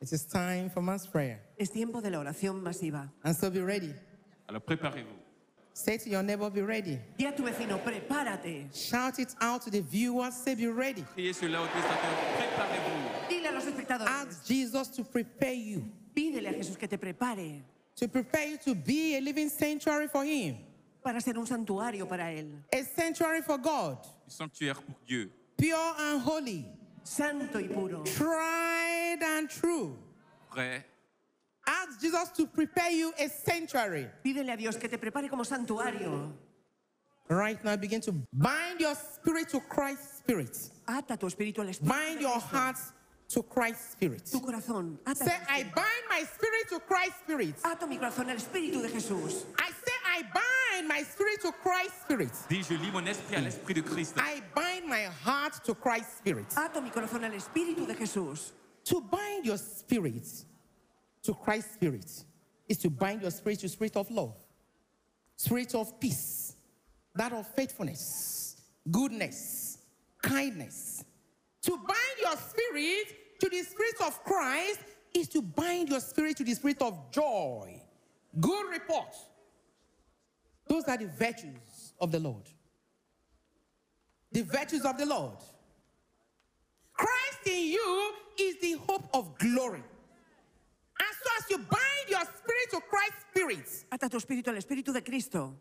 It is time for mass prayer. Es tiempo de la oración masiva. And so be ready. Alors préparez-vous. Say to your neighbor, be ready. Di a tu vecino, prepárate. Shout it out to the viewers. Say, be ready. Criez cela au téléspectateur. Préparez-vous. Dile a los espectadores. Ask Jesus to prepare you, Pídele a Jesús que te prepare to prepare you to be a living sanctuary for Him, para ser un santuario para Él. a sanctuary for God, Un sanctuaire pour Dieu. pure and holy, Santo y puro. tried and true. Prêt. Ask Jesus to prepare you a sanctuary. Pídele a Dios que te prepare como santuario. Right now, begin to bind your spirit to Christ's spirit. Ata tu espíritu al espíritu. Bind your Cristo. heart to Christ's spirit. Tu corazón. Ata, Say, I bind my spirit to Christ's spirit. Ato mi corazón al espíritu de Jesús. My spirit to Christ's spirit. Dis, je lie mon esprit à l'esprit de Christ. I bind my heart to Christ's spirit. Ato mi corazón al espíritu de Jesús. To bind your spirit to Christ's spirit is to bind your spirit to spirit of love, spirit of peace, that of faithfulness, goodness, kindness. To bind your spirit to the spirit of Christ is to bind your spirit to the spirit of joy, good report. Those are the virtues of the Lord. The virtues of the Lord. Christ in you is the hope of glory. And so, as you bind your spirit to Christ's spirit, Ata tu espíritu al espíritu de Cristo.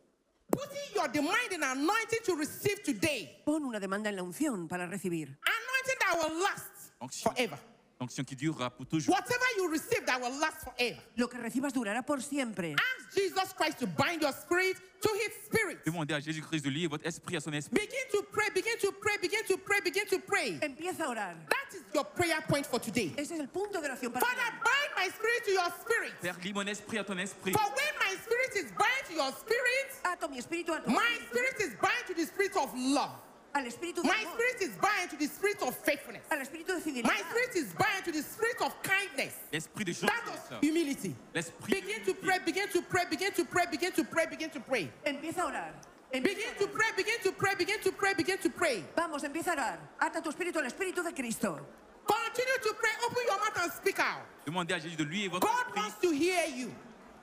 putting your demand and anointing to receive today, Pon una demanda en la unción para recibir. anointing that will last Onction. forever. Onction qui durera pour toujours. Whatever you receive that will last forever. Lo que recibas durará por siempre. Ask Jesus Christ to bind your spirit to his spirit. Demandez à Jésus-Christ de lier votre esprit à son esprit. Begin to pray, begin to pray, begin to pray, begin to pray. Empieza a orar. That is your prayer point for today. Ese es el punto de oración para Father, hoy. bind my spirit to your spirit. Père, lie mon esprit à ton esprit. For when my spirit is bound to your spirit, Ato mi espíritu a tu my spirit is bound to the spirit of love. Al espíritu de My amor, spirit is bound to the spirit of faithfulness. al espíritu de My spirit is bound to the spirit of kindness. L'esprit de That gentillesse. of humility. L'esprit de Begin to humilité. pray, begin to pray, begin to pray, begin to pray, begin to pray. empieza a orar. Empieza Begin a to orar. pray, begin to pray, begin to pray, begin to pray. Vamos, empieza a orar. Ata tu espíritu al espíritu de Cristo. Continue to pray. Open your mouth and speak out. Demandez à Jésus de lier votre God esprit. wants to hear you.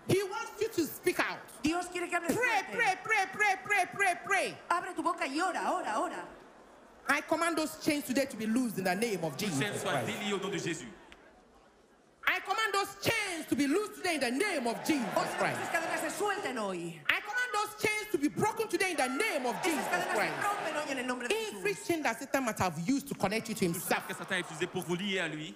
He wants you to speak out. Dios quiere que hables Pray, fuerte. pray, pray, pray, pray, pray, pray. Abre tu boca y ora, ora, ora. I command those chains today to be loosed in the name of Jesus chaînes soient Christ. déliées au nom de Jésus. I command those chains to be loosed today in the name of Jesus Christ. esas cadenas se suelten hoy. I command those chains to be broken today in the name of Jesus Esas cadenas se Christ. rompen hoy en el nombre de Every chain that Satan might have used to connect you to Tout himself. que Satan a utilisé pour vous lier à lui.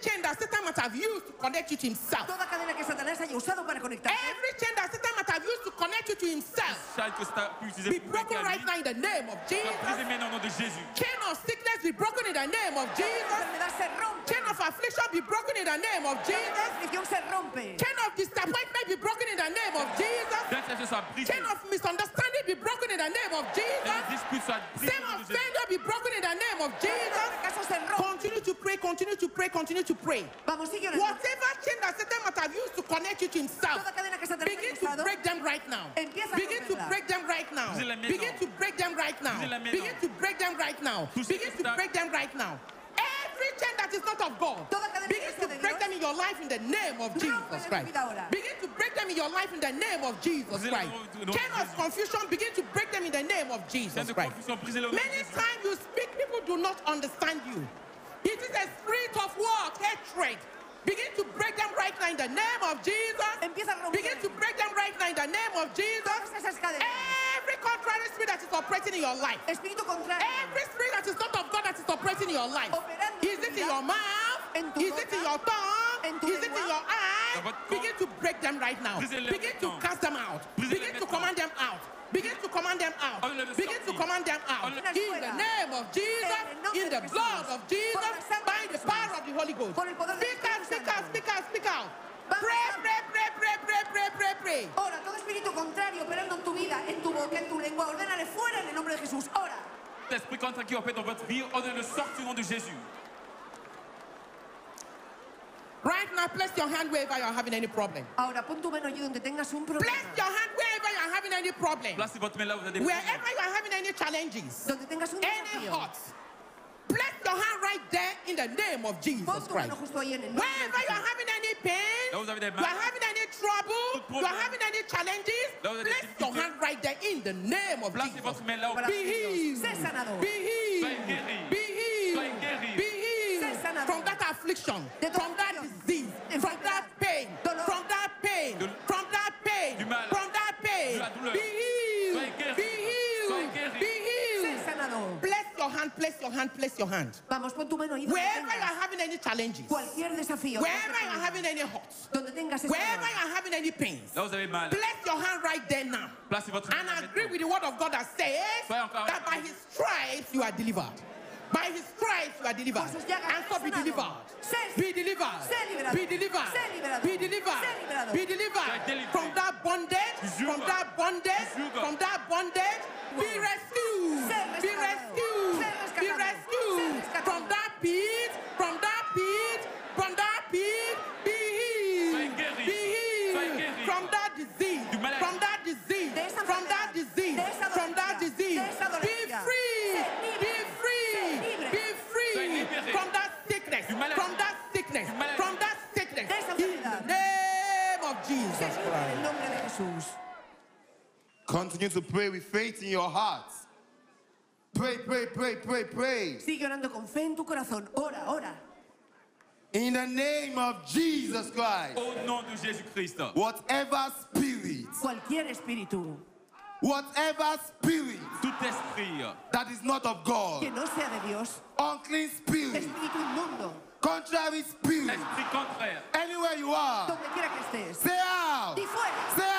Chain that Satan might have used to connect you to himself. Toda cadena que Satanás haya usado para conectarte. Every chain that Satan might have used to connect you to himself. Chaîne que Satan a pu utiliser Be pour vous lier broken right now in the name of Jesus. brisé maintenant au nom de Jésus. Chain of sickness be broken in the name of Jesus. enfermedad se rompe. Chain of affliction be broken in the name of Jesus. aflicción se rompe. Chain of disappointment be broken in the name of Jesus. L'intercession soit brisée. Chain of misunderstanding be broken in the name of Jesus. Les disputes soient brisées Chain of failure be broken in the name of Jesus. fracaso se rompe. Continue to pray, continue to pray, continue to pray. Vamos, sigue orando. Whatever chain that Satan might have used to connect you to himself, Toda cadena que Satanás begin haya to break them right now. Begin to break them right now. Begin to break them right now. Begin to break them right now. Begin to break them right now. Every chain that is not of God, Toda cadena begin to no es de break them in your life in the name of Jesus Christ. Begin to break them in your life in the name of Jesus Christ. au nom de- au nom de Chain of confusion, begin to break them in the name of Jesus Christ. confusion, brisez-le au nom de Many times you speak, people do not understand you. It is a spirit of war, hatred. Begin to break them right now in the name of Jesus. Empieza a. Begin to break them right now in the name of Jesus. Todas esas cadenas. Every contrary spirit that is operating in your life. Espíritu contrario. Every spirit that is not of God that is operating in your life. Operando Is it in your mouth? en tu Is it in your tongue? en tu Is it in your eye? Begin to break them right now. Begin to cast them out. Begin to command them out. Begin to command them out. Begin to command them out. Enlève- In the name of Jesus, En el nombre in the blood of Jesus, Por la sangre by the power of the Holy Ghost. Por el poder del Speak out, speak out, speak out, speak out. Pray, pray, pray, pray, pray, pray, pray, pray. Ora, todo espíritu contrario operando en tu vida, en tu boca, en tu lengua, ordénale fuera en el nombre de Jesús. Ora. L'esprit contraire qui opère dans votre vie, ordonnez-le sortir au nom de Jésus. Right now, place your hand wherever you are having any problem. Ahora pon tu mano allí donde tengas un Place problema. your hand wherever you are having any problem. Placez votre main là où vous avez des Wherever you are having any challenges, Donde tengas un any desafío. hurt. Place your your hand right there in the name of Jesus Christ. mano justo ahí en el nombre de Wherever you are having any pain, Là où vous avez des you are having any trouble, you are having any challenges, Là où vous avez des place your difficultés. hand right there in the name of placez Jesus. votre main là où Para Be healed. Be healed. Be healed. Be healed from that affliction, from that disease, from that pain, from that pain, from that pain, from that pain. De la douleur. Be healed. Soyez guéri. Be healed. Soyez guéri. Be healed. Sé. Place your hand, place your hand, place your hand. Vamos, pon tu mano ahí donde Wherever you are having any challenges, cualquier desafío. wherever you are having any hurts, Donde tengas ese wherever you are having any pains, Là où vous avez mal, place your hand right there now. placez votre main And là agree with the word of God that says that by his stripes you are delivered. By his stripes you are delivered. Por sus llagas And so be delivered. Be delivered. Be delivered. Be delivered. Be delivered. From that bondage, from that bondage, from that bondage, be rescued. Be rescued. Be rescued. From that pit, from that pit, from that pit, en el nombre de Jesús. Continue to pray with faith in your heart. Pray, pray, pray, pray, pray. Sigue orando con fe en tu corazón. Ora, ora. In the name of Jesus Christ. Au nom de Jésus-Christ, Whatever spirit, Cualquier espíritu whatever spirit tout esprit that is not of God, que no sea de Dios, unclean spirit, espíritu inmundo, contrary spirit, anywhere you are, donde quiera que estés, say out, di fuera. say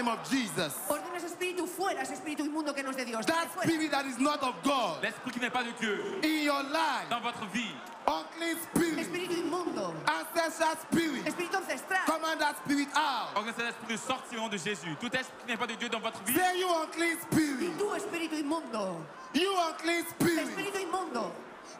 name of Jesus. Ordena ese espíritu fuera, ese espíritu inmundo que no es de Dios. That spirit that is not of God L'esprit qui n'est pas de Dieu in your life, dans votre vie. unclean spirit, Espíritu inmundo, ancestral spirit, espíritu ancestral. command that spirit out. Ordonnez cet esprit de sortir au nom de Jésus. Tout esprit qui n'est pas de Dieu dans votre vie. Say you unclean Y spirit, tú, espíritu inmundo, you unclean spirit, espíritu inmundo,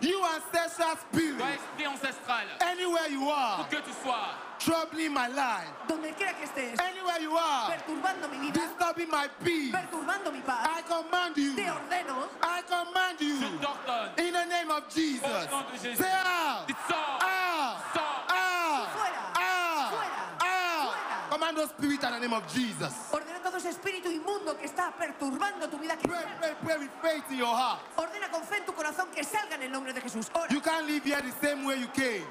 you ancestral Toi, spirit, esprit ancestral, anywhere you où are, que tu sois, troubling my life, donde quiera que estés, anywhere you are, perturbando mi vida, disturbing my peace, perturbando mi paz, I command you, te ordeno I command you, je t'ordonne. in the name of Jesus, Au nom de Jésus. say out, Tu sors, out, sors. out, Fuera. out, Fuera. out. Fuera. Command those spirits in the name of Jesus. Ordena todo ese espíritu inmundo que está perturbando tu vida. Que Pray, pray, pray with faith in your heart. Ordena con fe en tu corazón que salga en el nombre de Jesús. Ora. You can't live here the same way you came.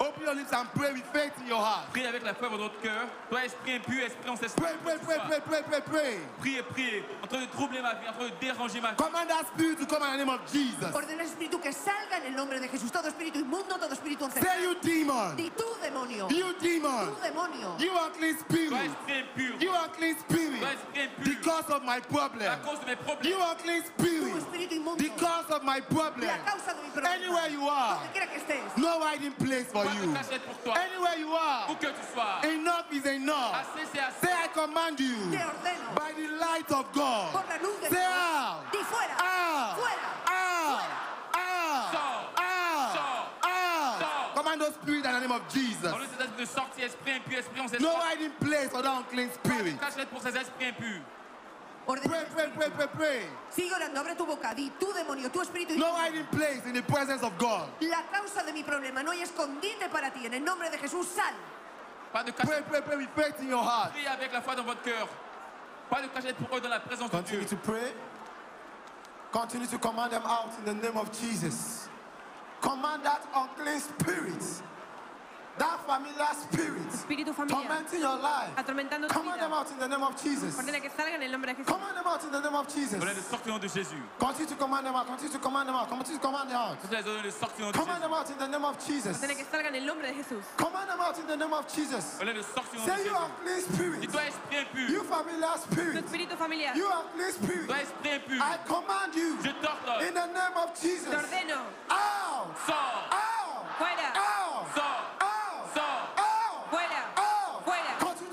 Open your lips and pray with faith in your heart. Prie avec la foi dans votre cœur. Toi, esprit impur, esprit ancestral. Pray, pray, pray, pray, pray, pray, pray. Priez, priez. En train de troubler ma vie, en train de déranger ma vie. Command that spirit to come in the name of Jesus. Ordena espíritu que salga en el nombre de Jesús. Todo espíritu inmundo, todo espíritu Say ancestral. you demon. Di tú, demonio. You demon. Tú, demonio. You unclean Toi, spirit. esprit impur. You unclean Toi, spirit. Esprit impur. Because of my problem. cause de mes You problèmes. unclean Tú, spirit. Because of my problem. La causa de mi problema. Anywhere you are. Donde quiera que estés. No hiding place for you. cachette pour toi. Anywhere you are. que tu sois. Enough is enough. Assez, c'est assez. Say I command you. By the light of God. Por la luz de Say out. Di fuera. Out. Fuera. Out. Spirits in the name of Jesus. Esprit de sortir, esprit impur, esprit No hiding place for that unclean Pas de spirit. cachette pour ces esprits impurs. Pray, pray, pray, pray, pray. Sigue orando. Abre tu boca. Di tú, demonio. Tu espíritu No hiding place in the presence of God. La causa de mi problema no hay escondite para ti. En el nombre de Jesús, sal. Pas de Pray, cachette. pray, pray with faith in your heart. Priez avec la foi dans votre cœur. Pas de cachette pour eux dans la présence de Dieu. Continue to pray. Continue to command them out in the name of Jesus. Command that unclean spirit, that familiar spirit, Espíritu familiar, tormenting your life. atormentando tu Command them vida. out in the name of Jesus. Ordena que salgan en el nombre de Jesús. Command them out in the name of Jesus. Ordonnez de sortir au nom de Jésus. Continue to command them out. Continue to command them out. Continue to command them out. Ordonnez de sortir au nom de Command Jésus. them out in the name of Jesus. Ordena que salgan en el nombre de Jesús. Command them out in the name of Jesus. Ordonnez de sortir au nom de Say you Jésus. unclean spirit. Dis-toi, esprit impur. You familiar Tu spirit. espíritu familiar, You unclean spirit. Toi, esprit impur. I command you Je t'ordonne. in the name of Jesus. te ordeno, Out!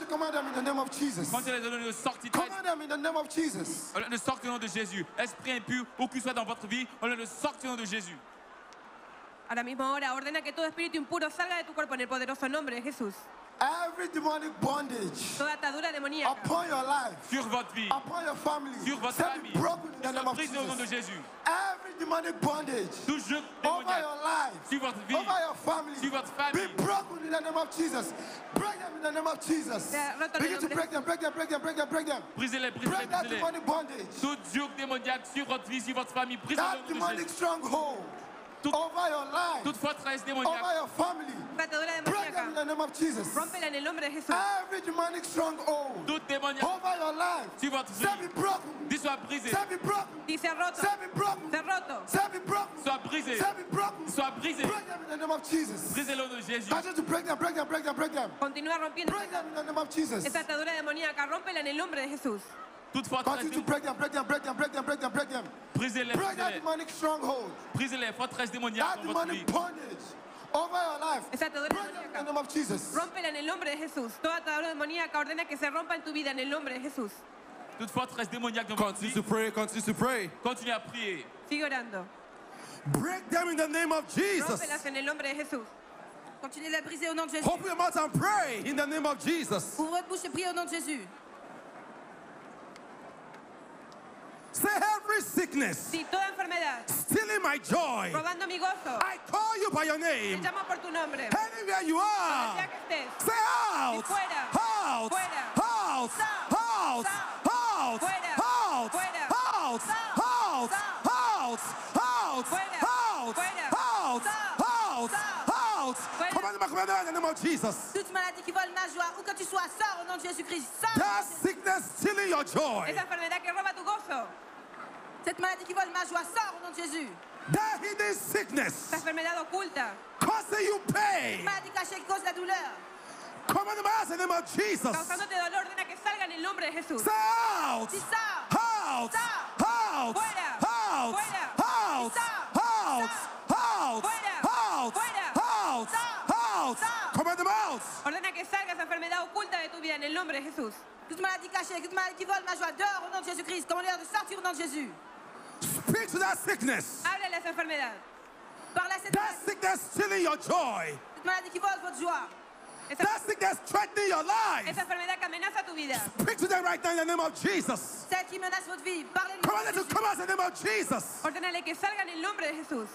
Command them in the name of Jesus. Command them in the name of Jesus. Ordonnez de sortir au nom de Jésus. Esprit impur, où qu'il soit dans votre vie, ordonnez de sortir au nom de Jésus. Ahora mismo ahora ordena que todo espíritu impuro salga de tu cuerpo en el poderoso nombre de Jesús. Every demonic bondage toda atadura demoníaca upon your life, sur votre vie, upon your family, sur votre famille, broken in the name of au nom de. Jésus. Every demonic bondage Tout joug over your life, sur votre vie, over your family, sur votre be broken in the name of Jesus. Break them in the name of Jesus. Sea roto Begin to break them, break them, break them, break them, break them. brisez-les, brisez-les, Break that brisez-les. demonic bondage, Tout joug démoniaque sur votre vie, sur votre famille, brisez-le that demonic stronghold Tout- over your life, Toute forteresse over your family. toda Break them in the name of Jesus. rómpela en el nombre de Jesús Every demonic stronghold. Toute démoniaque. Over your life, sur votre vie, shall be broken, dit soit brisé, shall be broken, y sea roto. Shall be broken, sea roto. Shall be broken, soit brisé, shall be broken. soit brisé. Break them in the name of Jesus. Brisez-le au nom de Jésus. Continue to break them, break them, break them, break them. continúa rompiendo. Break them in the name of Jesus. esa atadura demoníaca rómpela en el nombre de Jesús Toute forteresse, Continue to break them, break them, break them, break them, break them, break them. brisez-les, Break that brisez-les. demonic stronghold, Brisez-les, forteresse démoniaque that dans votre vie. demonic bondage over your life. esa atadura Break them in the demoníaca name of Jesus. rómpela en el nombre de Jesús toda atadura demoníaca ordena que se rompa en tu vida en el nombre de Jesús Toute forteresse démoniaque dans votre Continue vie, to pray, continue to pray. continuez à prier. sigue orando Break them in the name of Jesus. rómpelas en el nombre de Jesús Continuez de briser au nom de Jésus. Open your mouth and pray in the name of Jesus. Ouvre votre bouche et priez au nom de Jésus. Say every sickness si toda enfermedad stealing my joy. robando mi gozo I call you by your name. te llamo por tu nombre Anywhere you are. sea que estés Say out. fuera, Out. fuera, Out. Out. sa, Out. fuera, Out. fuera, Out. Out. Out. Out. fuera, Out. fuera, Out. Out. Out. fuera. Command them, command them in the name of Jesus. Toute maladie qui vole ma joie, où que tu sois, sors au nom de Jésus-Christ. Sors. That sickness stealing your joy. esa enfermedad que roba tu gozo Cette maladie qui vole ma joie, sors au nom de Jésus. That hidden sickness esa enfermedad oculta causing you pain. Maladie cachée qui cause la douleur. Command them out in the name of Jesus. causándote dolor ordena que salga en el nombre de Jesús Say out. Sors. Out. Sa. Out. Fuera. Out. Fuera. Out. Out. Out. Fuera. Out. Fuera. Out. Out. Command them out. ordena que salga esa enfermedad oculta de tu vida en el nombre de Jesús Toute maladie cachée, toute maladie qui vole ma joie, dehors au nom de Jésus-Christ. Commandez-leur de sortir au nom de Jésus. Speak to that sickness. háblale a esa enfermedad Parle à cette That sickness stealing your joy. cette maladie qui vole votre joie. esa, That sickness threatening your life. esa enfermedad que amenaza tu vida Speak to them right now in the name of Jesus. Celle qui menace votre vie. Parlez-lui. au nom Command de them to come out in the name of Jesus. ordénale que salga en nombre de Jesús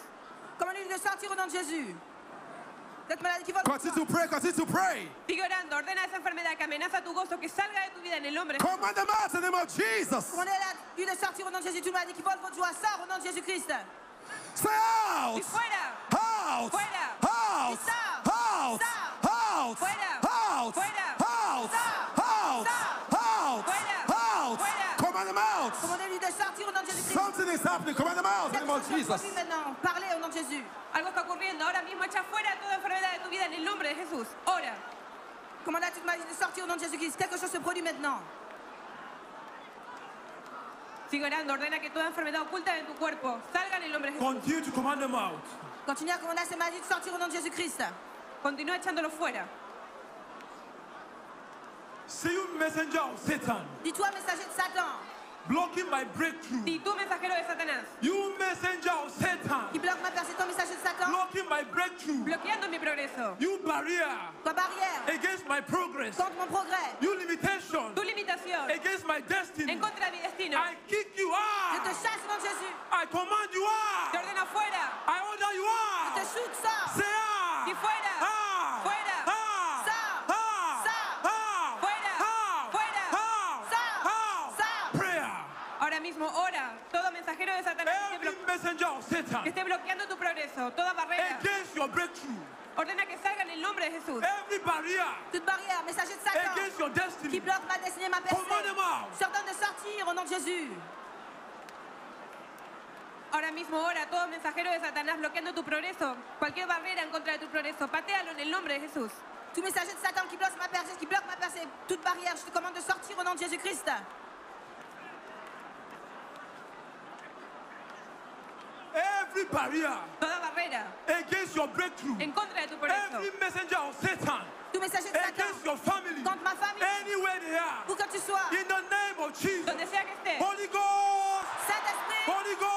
Commandez-lui de sortir au nom de Jésus. Cette maladie qui vole votre Continue to pray. Continue to pray. sigue orando ordena esa enfermedad que amenaza tu gozo que salga de tu vida en el nombre Command them out in the name of Jesus. Commandez-lui de sortir au nom de Jésus. Toute maladie qui vole votre joie, sors au nom de Jésus-Christ. Say out. y fuera Out. Fuera. Out. Out. Out. Fuera. Out. Fuera. Au nom de Jésus-Christ. Something is happening. Command them out in the name of Jesus. produit maintenant. Parlez au nom de Jésus. algo está ocurriendo ahora mismo echa fuera toda enfermedad de tu vida en el nombre de Jesús ora Commandez à toute maladie de sortir au nom de Jésus-Christ. Quelque chose se produit maintenant. sigue orando ordena que toda enfermedad oculta en tu cuerpo salga en el nombre de Jesús Continue to command them out. Continuez à commander à ces maladies de sortir au nom de Jésus-Christ. continúa echándolo fuera Say you messenger of Satan, Dis-toi, messager de Satan, blocking my breakthrough. y tú mensajero de Satanás You messenger of Satan, qui bloque ma percée, ton messager de Satan, blocking my breakthrough. bloqueando mi progreso You barrier barrière against my progress. contre mon progrès. You limitation tu limitación against my destiny. en contra de mi destino I kick you Je te out. chasse de Jésus. I command you te out. ordena fuera I order you Je te out. sors. Messenger of que Satan esté bloqueando tu progreso toda barrera against your breakthrough. ordena que salga en el nombre de Jesús Every barrier Toute barrière, messager de Satan against your qui destiny. bloque ma destinée, ma. Je t'ordonne de sortir au nom de Jésus. ahora mismo ora todo mensajero de Satanás bloqueando tu progreso cualquier barrera en contra de tu progreso patealo en el nombre de Jesús Tout messager de Satan qui bloque ma percée, qui bloque ma percée, toute barrière, je te commande de sortir au nom de Jésus-Christ. Every barrier toda barrera against your breakthrough. en contra de tu progreso Every messenger of Satan Tout messager de Satan, against your family. contre ma famille, Anywhere they are. où que tu sois. In the name of Jesus. donde sea que estés Holy Ghost. Saint-Esprit, Holy Ghost.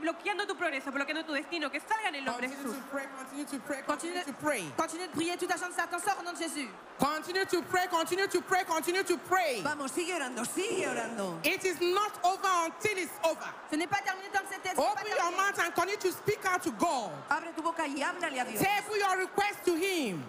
Bloqueando tu progreso, bloqueando tu destino, que salga en el nombre de Continue Jesús. to pray, continue to pray, continue to pray. continue de prier, tout agent de Satan sort au nom de Jésus. Continue to pray, continue to pray, continue to pray. Vamos, sigue orando, sigue orando. It is not over until it's over. Ce n'est pas terminé tant que c'est pas Open your terminé. mouth and continue to speak out to God. Abre tu boca y háblale a Dios. Table your request to Him.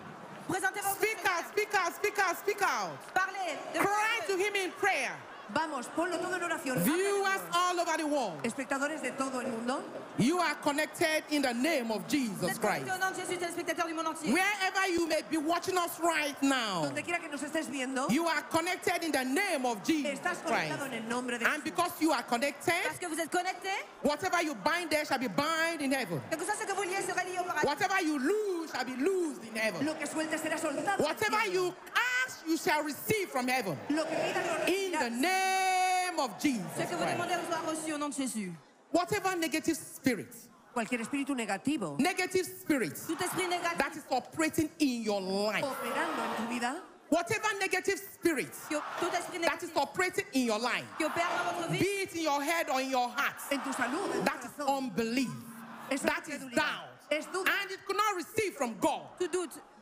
Présentez vos Speak out, speak out, speak out, speak out. Parlez. Cry to Him in prayer. Vamos, ponlo todo en oración. Viewers all over the world, Espectadores de todo el mundo, you are connected in the name of Jesus Christ. connectés au nom de Jésus, téléspectateurs du monde entier. Wherever you may be watching us right now, donde quiera que nos estés viendo, you are connected in the name of Jesus estás Christ. conectado en el nombre de And Jesús. because you are connected, Parce que vous êtes connectés, whatever you bind there shall be bind in heaven. quelque chose que vous liez sera lié au paradis. Whatever you lose shall be loosed in heaven. Lo que sueltes será soltado. Whatever you ask, you shall receive from heaven. Lo que pidas lo In the name of Jesus Ce que vous Christ. demandez vous sera reçu au nom de Jésus. Whatever negative spirit, Cualquier espíritu negativo oh. negative spirit Tout esprit négatif that is operating in your life, operando en tu vida, whatever negative spirit qui, tout esprit that is operating in your life, qui opère dans votre be it in your head or in your heart, en tu salud, that is unbelief, that is doubt, and it could not receive from God.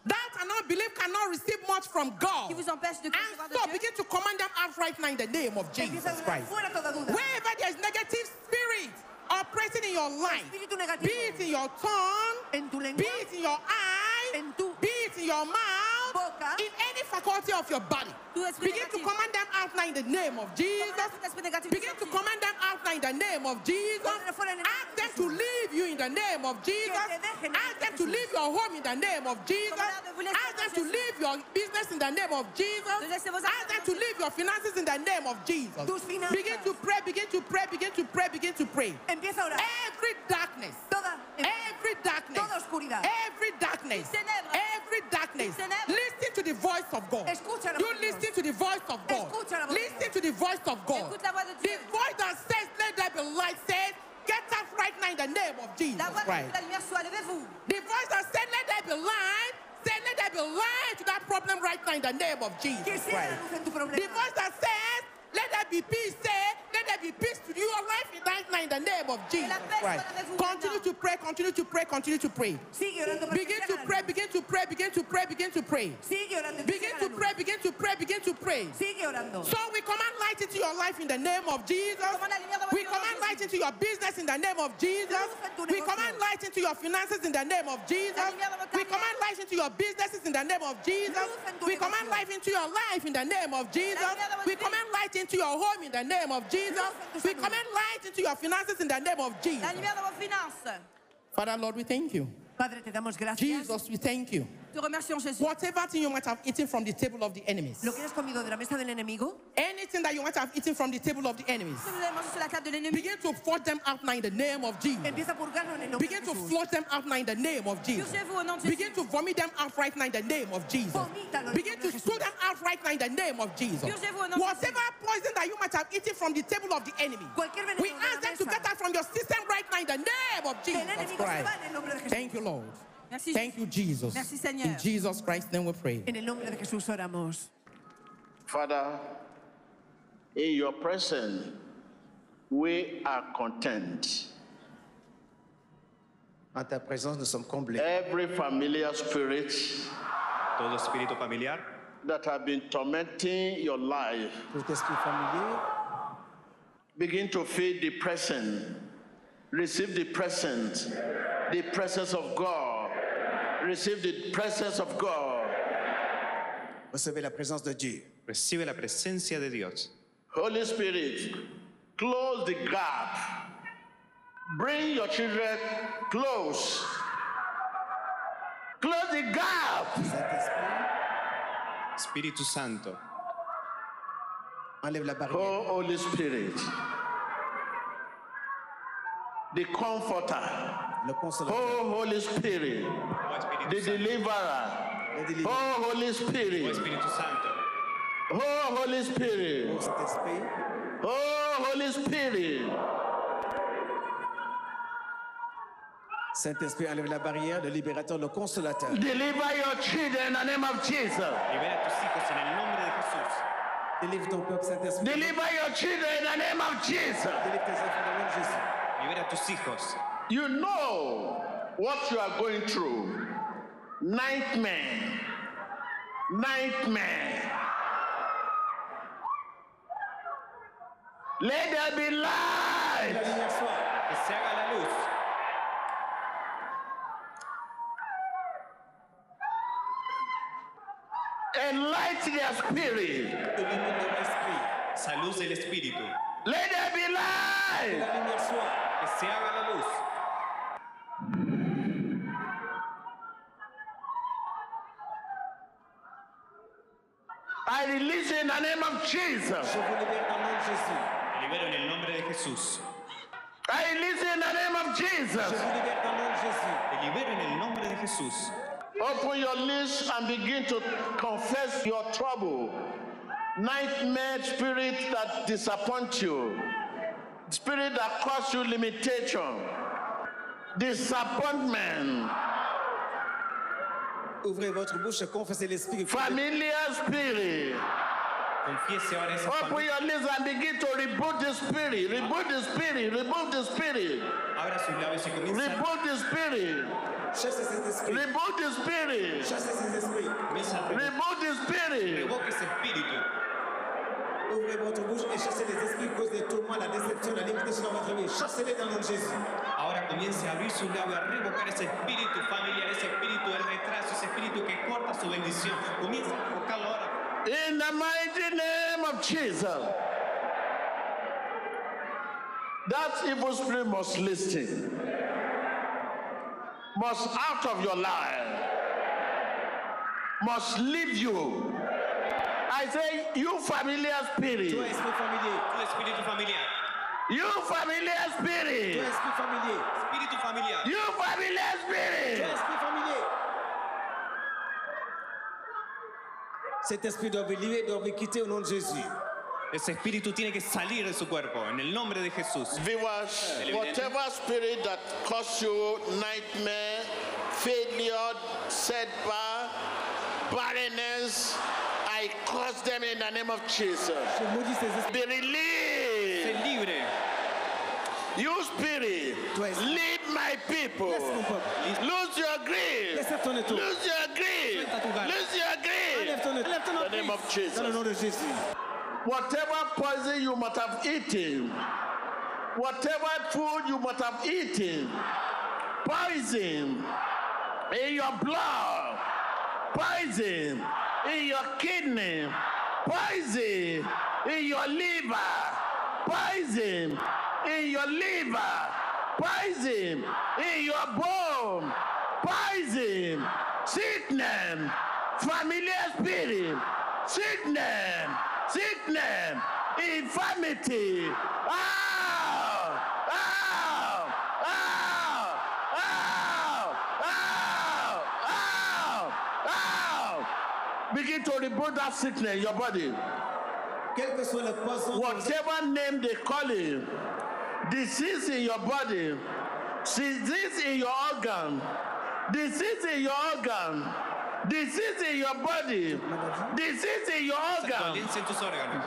Doubt and unbelief cannot receive much from God. qui vous empêche de And de so Dieu. begin to command them out right now in the name of Jesus Christ. fuera toda duda. Wherever there's negative spirit operating in your life, be it in your tongue, En tu lengua, be it in your eye, be it in your mouth, boca, in any faculty of your body. Begin to command them out now in the name of Jesus. Tout esprit négatif Begin to command them out now in the name of Jesus. Ordena fuera en el nombre Ask them to leave you in the name of Jesus. te dejen en el Ask them to leave your home in the name of Jesus. Commandez de vous laisser Ask them to leave your business in the name of Jesus. De laisser vos Ask them to leave your finances in the name of Jesus. Begin to pray, begin to pray, begin to pray, begin to pray. empieza a orar. Every darkness, every darkness, Toda oscuridad. every darkness, every darkness. Listen to the voice of God. You voz de Dios. listen to the voice of God. Escucha la voz de Listen to the voice of God. Écoute la voix de The voice that says, "Let there be light," says, "Get up right now in the name of Jesus La voix de Christ." la lumière soit, levez-vous. The voice that said, "Let there be light," said, "Let there be light to that problem right now in the name of Jesus Christ." la luz en tu problema. The voice that says, "Let there be peace," said, "Let there be peace to your life right now in the name of Jesus la Christ." soit avec vous Continue to pray. Continue to pray. Continue to pray. Sigue orando para que Begin to pray. Begin to pray. Begin to pray. Begin to pray. Sigue orando. que se Begin to pray. Begin to pray. Begin to pray. So we command light into your life in the name of Jesus. Commande la lumière dans votre We vie au nom de command light into your business in the name of Jesus. Luz en tu We command light into your finances in the name of Jesus. La lumière dans votre We command light into your businesses in the name of Jesus. Luz en tu We command life into your life in the name of Jesus. lumière dans votre We command light into your home in the name of Jesus. Tu We command light into your finances in the name of Jesus. La lumière dans vos finances. Father Lord, we thank you. Padre, te damos gracias. Jesus, we thank you. Te remercions, Jésus. Whatever thing you might have eaten from the table of the enemies. Lo que has comido de la mesa del enemigo, Anything that you might have eaten from the table of the enemies. Si vous avez mangé sur la table de l'ennemi, Begin to flush them out now in the name of Jesus. empieza a purgarlo en el nombre Begin de to Jesús. flush them out now in the name of Jesus. purgez-vous au nom de Begin to vomit them out right now in the name of Jesus. Vomítalo en Begin nombre to de spew them out right now in the name of Jesus. Purgez-vous au nom de Whatever poison that you might have eaten from the table of the enemy, Cualquier veneno we de la ask them to mesa. get out from your system right now in the name of Que el Jesus enemigo se Christ. va en el nombre de Jesús. Thank you, Lord. Merci, Thank you, Jesus. Merci, Seigneur. In Jesus Christ's name we pray. En el nombre de Jesús oramos. Father, in your presence, we are content. En ta présence, nous sommes comblés. Every familiar spirit todo espíritu familiar that have been tormenting your life, Tout esprit familier, begin to feel the presence. Receive the presence, the presence of God. Receive the presence of God. recevez la présence de Dieu. recibe la presencia de Dios. Holy Spirit, close the gap. Bring your children close. Close the gap. Saint-Esprit, Espíritu Santo, enlève la barrière. Oh, Holy Spirit, the comforter. Le consolateur, Oh, Holy Spirit, oh the deliverer. le délivreur. Oh, Holy oh Spirit. Santo, Oh, Holy Spirit. Oh, Saint-Esprit, Oh, Holy Spirit. Saint-Esprit, enlève la barrière, le libérateur, le consolateur. Deliver your children in the name of Jesus. libera a tus hijos en el nombre de Jesús. Délivre ton peuple, Saint-Esprit. Deliver your children in the name of Jesus. Délivre tes enfants dans le nom de Jésus. Libera a tus hijos. You know what you are going through. Nightmare. Nightmare. Let there be light. Que se haga la luz. Enlight their spirit. Ilumine el espíritu. Esa luz del espíritu. Let there be light. La lumière soit. Que se haga la luz. I release in the name of Jesus. Je vous libère dans le nom de Jésus. Te libero en el nombre de Jesús. I release in the name of Jesus. vous libère dans le nom de Jésus. Te libero en el nombre de Jesús. Open your lips and begin to confess your trouble. Nightmare spirit that disappoint you. Spirit that cause you limitation. Disappointment. Ouvrez votre bouche et confessez l'esprit. Familiar spirit. Confiese ahora esa Open your lips and begin to reboot the spirit. Reboot the spirit. Reboot the spirit. Abra sus labios y comienza a Reboot the spirit. Chasse cet esprit. Reboot the spirit. Chasse cet esprit. Comienza a revo- Reboot the spirit. revoque ese espíritu. Ouvrez votre bouche et chassez les esprits cause des tourments, la déception, la limitation dans votre vie. Chassez-les dans le nom de Jésus. Ahora comience a abrir labios, a revocar ese espíritu familiar, ese espíritu de retraso, ese espíritu que corta su bendición. Comienza a revocarlo ahora. In the mighty name of Jesus. That evil spirit must listen. Must out of your life. Must leave you. I say, you familiar Toi, spirit. esprit familier. Tu espíritu familiar. You familiar Toi, spirit. esprit familier. Espíritu familiar. You familiar Toi, spirit. esprit familier. Cet esprit doit vous libérer, doit vous quitter au nom de Jésus. Ese espíritu tiene que salir de su cuerpo en el nombre de Jesús. Viewers, whatever spirit that cause you nightmare, failure, setback, barrenness, I curse them in the name of Jesus. Je maudis ces esprits. Be released. You spirit, leave my people. Laisse mon peuple. Lose your grip. Laisse ton étau. Lose your grip. Suelta tu garra. Lose your Enlève grip. ton enlève ton In the name of emprise. Dans le nom Jesus. Whatever poison you must have eaten, whatever food you must have eaten, poison in your blood, poison in your kidney, poison in your liver, poison in your liver, poison in your bone, poison, sickness, familiar spirit, sickness, sickness, infirmity. Ow! Begin to rebuke that sickness in your body. Quel que soit le poison, Whatever name they call it, disease in your body, disease in your organ, disease in your organ, disease in your body, disease in your organ. Dolencia en tus órganos.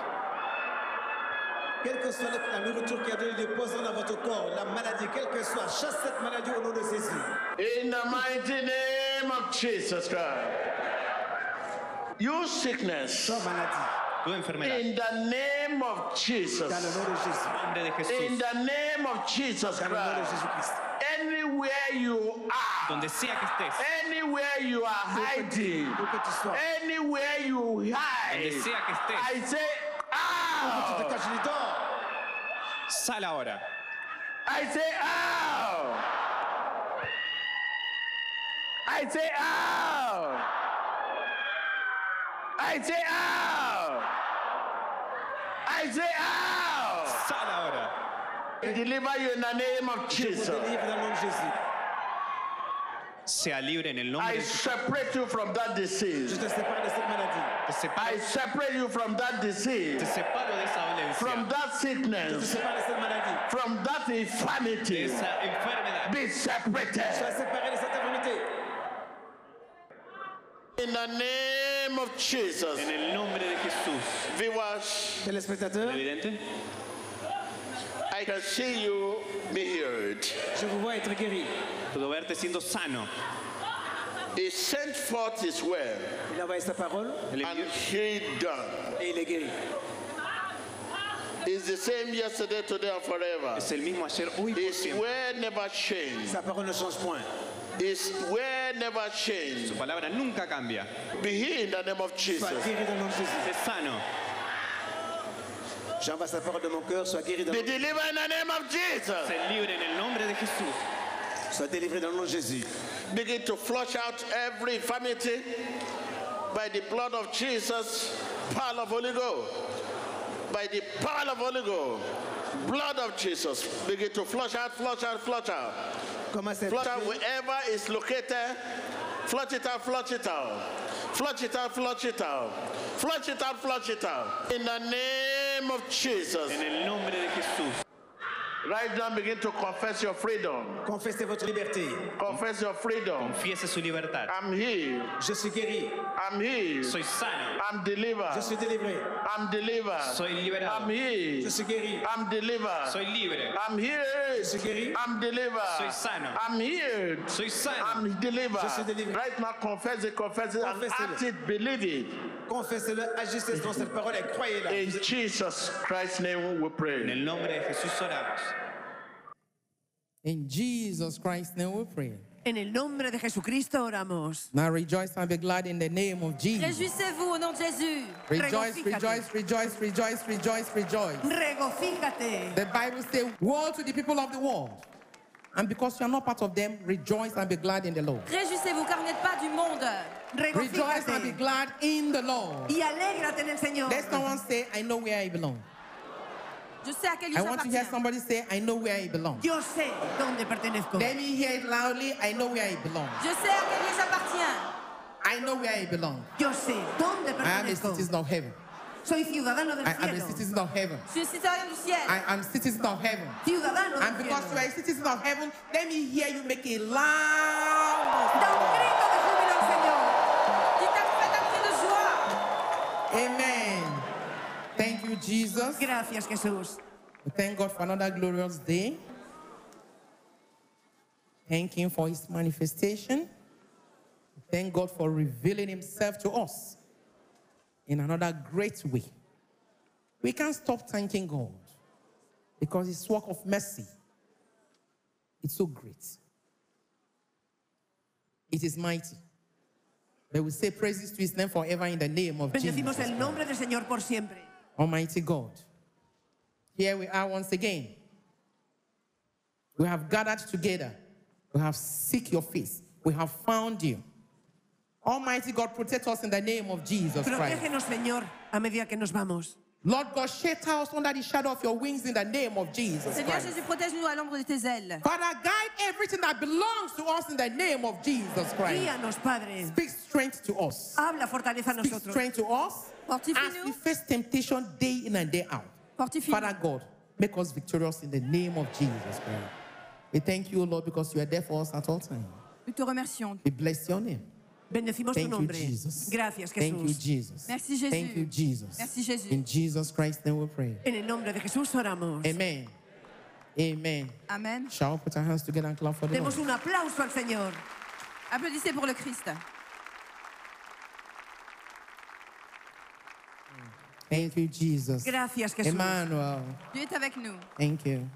quelle que soit la la nourriture qui a donné des poisons dans votre corps, la maladie, quelle que soit, chasse cette maladie au nom de Jésus. In the mighty name of Jesus Christ. You sickness, Toi, maladie, Tu enfermedad. in the name of Jesus. dans le nom de Jésus. En nombre de In Jesús. the name of Jesus Dans le nom de Christ. Jésus-Christ. Anywhere you are, Donde sea que estés. anywhere you are hiding, anywhere you hide, Donde sea que estés. I say, dents. Sal ahora. I say, ow! I say, ow! I say, ow! I say, ow! Sal ahora. I deliver you in the name of Jesus. délivre dans le nom de Jésus. Sea libre en el nombre I de separate you from that disease. te sépare cette maladie. I separate you from that disease, separo de esa dolencia. from that sickness, sépare de cette from that de infirmity. esa enfermedad. Be separated. te séparé de cette infirmité. In the name of Jesus. En el nombre de Jesús. Viewers, Téléspectateurs, ¿Evidente? I can see you be healed. Je vous vois être guéri. Puedo verte siendo sano. He sent forth his word Il a envoyé sa parole and he done. et il est guéri. It's the same yesterday, today, and forever. Es el mismo ayer, hoy y por His siempre. word never changed. Sa parole ne change point. His word never Su palabra nunca cambia. Be healed in the name of Jesus. Sois guéri dans le nom de Jésus. Es sano. J'envoie sa parole de mon cœur. Sois guéri dans le Be delivered in the name of Jesus. Sé libre en el nombre de Jesús. Sois délivré dans le nom de Jésus. Begin to flush out every infirmity by the blood of Jesus, power of Holy Ghost. By the power of Holy Ghost, blood of Jesus. Begin to flush out, flush out, flush out. Commencez à Flush out wherever it's located. Flush it out, flush it out. Flush it out, flush it out. Flush it out, flush it out. In the name of Jesus. En el nombre de Jesús. Right now, begin to confess your freedom. Confessez votre liberté. Confess your freedom. Confiese su libertad. I'm healed. Je suis guéri. I'm healed. Soy sano. I'm delivered. Je suis délivré. I'm delivered. Soy liberado. I'm healed. Je suis guéri. I'm delivered. Soy libre. I'm healed. Je suis guéri. I'm delivered. Soy sano. I'm healed. Soy sano. I'm delivered. Je suis délivré. Right now, confess it, confess it, and Confessez-le. act it, believe it. Confessez-le, agissez dans cette parole et croyez-la. In Jesus Christ's name we En pray. el nombre de Jesús oramos. In Jesus Christ's name we pray. En el nombre de Jesucristo oramos. Now rejoice and be glad in the name of Jesus. Réjouissez-vous au nom de Jésus. Rejoice, rejoice, rejoice, rejoice, rejoice, rejoice. Regocíjate. The Bible says, Woe to the people of the world. And because you are not part of them, rejoice and be glad in the Lord. Réjouissez-vous car vous n'êtes pas du monde. Rejoice and be glad in the Lord. Y alégrate en el Señor. Let someone say, I know where I belong. Je sais à quel lieu I want to hear somebody say, I know where I belong. Yo sé dónde pertenezco. Let me hear it loudly. I know where I belong. Je sais à quel lieu j'appartiens. I know where I belong. Yo sé dónde pertenezco. I am a pertenezco. citizen of heaven. Soy ciudadano del I am a citizen of heaven. Je suis citoyen du ciel. I am a citizen of heaven. Ciudadano And del because you are a citizen of heaven, let me hear you make a loud Da un grito de júbilo al Señor. Tu t'appelles un cri de joie. Amen. Thank you, Jesus. Gracias, Jesús. We Thank God for another glorious day. Thank Him for His manifestation. Thank God for revealing Himself to us in another great way. We can't stop thanking God because His work of mercy is so great. It is mighty. But we say praises to His name forever in the name of Bendecimos Jesus. el nombre del Señor por siempre. Almighty God. Here we are once again. We have gathered together. We have seek your face. We have found you. Almighty God, protect us in the name of Jesus Christ. Protégenos, Señor, a medida que nos vamos. Lord God, shelter us under the shadow of your wings in the name of Jesus Seigneur Christ. Jésus, protège-nous à l'ombre de tes ailes. Father, guide everything that belongs to us in the name of Jesus Christ. Guíanos, Padre. Speak strength to us. Habla, fortaleza a Speak nosotros. strength to us as we face temptation day in and day out. Fortifie-nous. Father God, make us victorious in the name of Jesus Christ. We thank you, Lord, because you are there for us at all times. Nous te remercions. We bless your name. Bendecimos tu Thank you. Jesus. Gracias, Thank you, Jesús. Jesus. Merci, Jésus. Thank you, Jesus. Merci, Jésus. In Jesus Christ's name we pray. En el nombre de Jesús oramos. Amen. Amen. Amen. Shall we put our hands together and clap for the Lord? Demos un aplauso al Señor. Applaudissez pour le Christ. Thank you, Jesus. Gracias, Jesús. Emmanuel. Dieu est avec nous. Thank you.